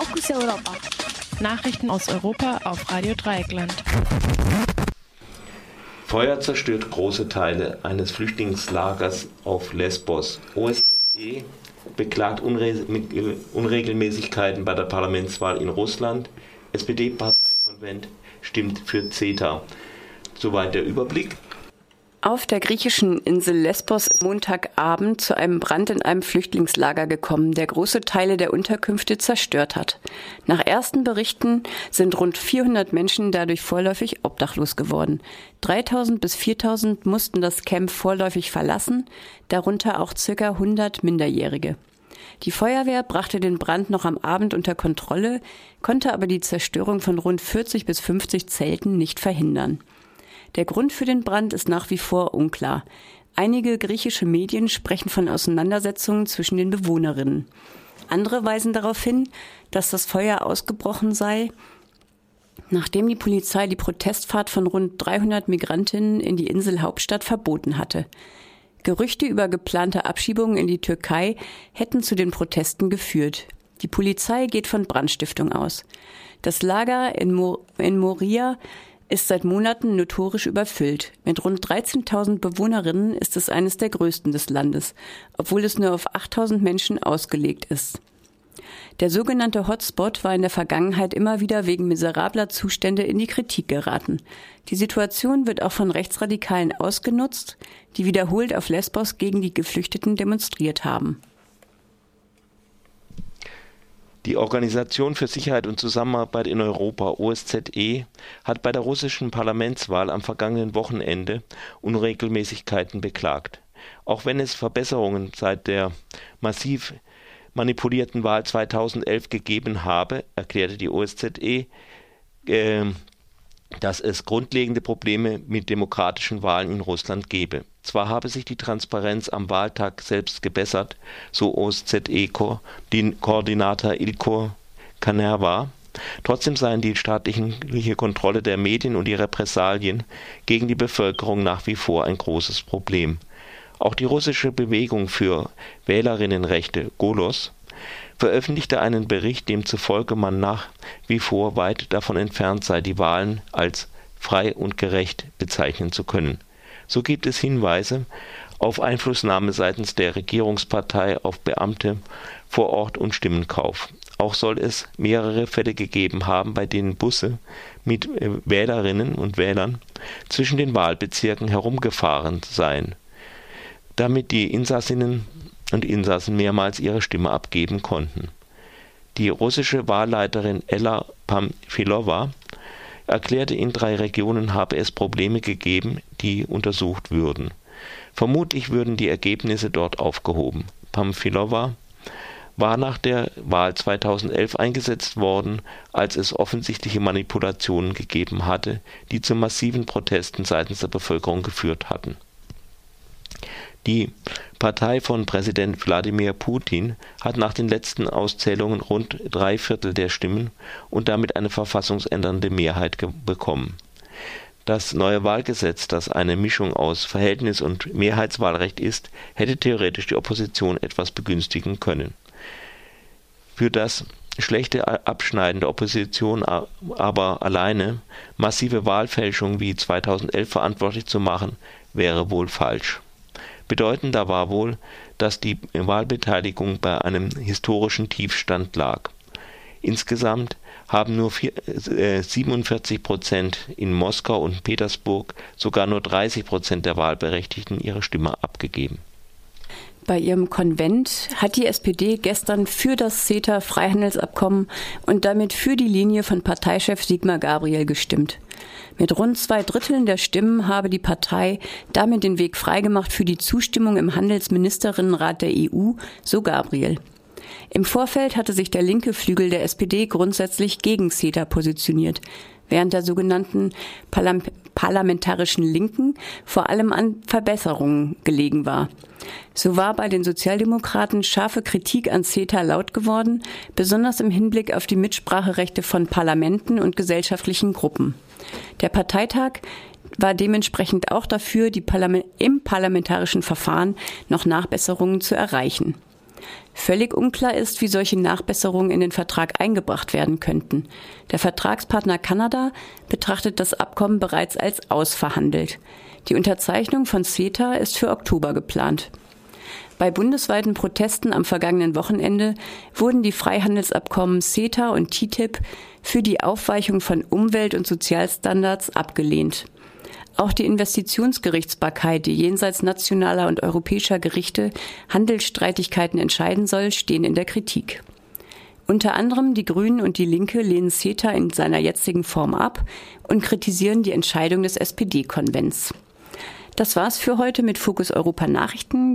Fokus Europa. Nachrichten aus Europa auf Radio Dreieckland. Feuer zerstört große Teile eines Flüchtlingslagers auf Lesbos. OSZE beklagt Unre Unregelmäßigkeiten bei der Parlamentswahl in Russland. SPD-Parteikonvent stimmt für CETA. Soweit der Überblick. Auf der griechischen Insel Lesbos ist Montagabend zu einem Brand in einem Flüchtlingslager gekommen, der große Teile der Unterkünfte zerstört hat. Nach ersten Berichten sind rund 400 Menschen dadurch vorläufig obdachlos geworden. 3000 bis 4000 mussten das Camp vorläufig verlassen, darunter auch circa 100 Minderjährige. Die Feuerwehr brachte den Brand noch am Abend unter Kontrolle, konnte aber die Zerstörung von rund 40 bis 50 Zelten nicht verhindern. Der Grund für den Brand ist nach wie vor unklar. Einige griechische Medien sprechen von Auseinandersetzungen zwischen den Bewohnerinnen. Andere weisen darauf hin, dass das Feuer ausgebrochen sei, nachdem die Polizei die Protestfahrt von rund 300 Migrantinnen in die Inselhauptstadt verboten hatte. Gerüchte über geplante Abschiebungen in die Türkei hätten zu den Protesten geführt. Die Polizei geht von Brandstiftung aus. Das Lager in, Mor in Moria ist seit Monaten notorisch überfüllt. Mit rund 13.000 Bewohnerinnen ist es eines der größten des Landes, obwohl es nur auf 8.000 Menschen ausgelegt ist. Der sogenannte Hotspot war in der Vergangenheit immer wieder wegen miserabler Zustände in die Kritik geraten. Die Situation wird auch von Rechtsradikalen ausgenutzt, die wiederholt auf Lesbos gegen die Geflüchteten demonstriert haben. Die Organisation für Sicherheit und Zusammenarbeit in Europa (OSZE) hat bei der russischen Parlamentswahl am vergangenen Wochenende Unregelmäßigkeiten beklagt. Auch wenn es Verbesserungen seit der massiv manipulierten Wahl 2011 gegeben habe, erklärte die OSZE äh, dass es grundlegende Probleme mit demokratischen Wahlen in Russland gebe. Zwar habe sich die Transparenz am Wahltag selbst gebessert, so OSZE-Koordinator Ilko Kanerva, trotzdem seien die staatliche Kontrolle der Medien und die Repressalien gegen die Bevölkerung nach wie vor ein großes Problem. Auch die russische Bewegung für Wählerinnenrechte Golos veröffentlichte einen Bericht, demzufolge man nach wie vor weit davon entfernt sei, die Wahlen als frei und gerecht bezeichnen zu können. So gibt es Hinweise auf Einflussnahme seitens der Regierungspartei auf Beamte vor Ort und Stimmenkauf. Auch soll es mehrere Fälle gegeben haben, bei denen Busse mit äh, Wählerinnen und Wählern zwischen den Wahlbezirken herumgefahren seien, damit die Insassinnen und Insassen mehrmals ihre Stimme abgeben konnten. Die russische Wahlleiterin Ella Pamfilova erklärte, in drei Regionen habe es Probleme gegeben, die untersucht würden. Vermutlich würden die Ergebnisse dort aufgehoben. Pamfilova war nach der Wahl 2011 eingesetzt worden, als es offensichtliche Manipulationen gegeben hatte, die zu massiven Protesten seitens der Bevölkerung geführt hatten. Die Partei von Präsident Wladimir Putin hat nach den letzten Auszählungen rund drei Viertel der Stimmen und damit eine verfassungsändernde Mehrheit bekommen. Das neue Wahlgesetz, das eine Mischung aus Verhältnis und Mehrheitswahlrecht ist, hätte theoretisch die Opposition etwas begünstigen können. Für das schlechte Abschneiden der Opposition aber alleine massive Wahlfälschungen wie 2011 verantwortlich zu machen, wäre wohl falsch Bedeutender war wohl, dass die Wahlbeteiligung bei einem historischen Tiefstand lag. Insgesamt haben nur 47 äh, Prozent in Moskau und Petersburg, sogar nur 30 Prozent der Wahlberechtigten ihre Stimme abgegeben. Bei ihrem Konvent hat die SPD gestern für das CETA-Freihandelsabkommen und damit für die Linie von Parteichef Sigmar Gabriel gestimmt. Mit rund zwei Dritteln der Stimmen habe die Partei damit den Weg freigemacht für die Zustimmung im Handelsministerinnenrat der EU, so Gabriel. Im Vorfeld hatte sich der linke Flügel der SPD grundsätzlich gegen CETA positioniert, während der sogenannten Parlam parlamentarischen Linken vor allem an Verbesserungen gelegen war. So war bei den Sozialdemokraten scharfe Kritik an CETA laut geworden, besonders im Hinblick auf die Mitspracherechte von Parlamenten und gesellschaftlichen Gruppen. Der Parteitag war dementsprechend auch dafür, die Parlament im parlamentarischen Verfahren noch Nachbesserungen zu erreichen. Völlig unklar ist, wie solche Nachbesserungen in den Vertrag eingebracht werden könnten. Der Vertragspartner Kanada betrachtet das Abkommen bereits als ausverhandelt. Die Unterzeichnung von CETA ist für Oktober geplant. Bei bundesweiten Protesten am vergangenen Wochenende wurden die Freihandelsabkommen CETA und TTIP für die Aufweichung von Umwelt- und Sozialstandards abgelehnt. Auch die Investitionsgerichtsbarkeit, die jenseits nationaler und europäischer Gerichte Handelsstreitigkeiten entscheiden soll, stehen in der Kritik. Unter anderem die Grünen und die Linke lehnen CETA in seiner jetzigen Form ab und kritisieren die Entscheidung des SPD-Konvents. Das war's für heute mit Fokus Europa Nachrichten.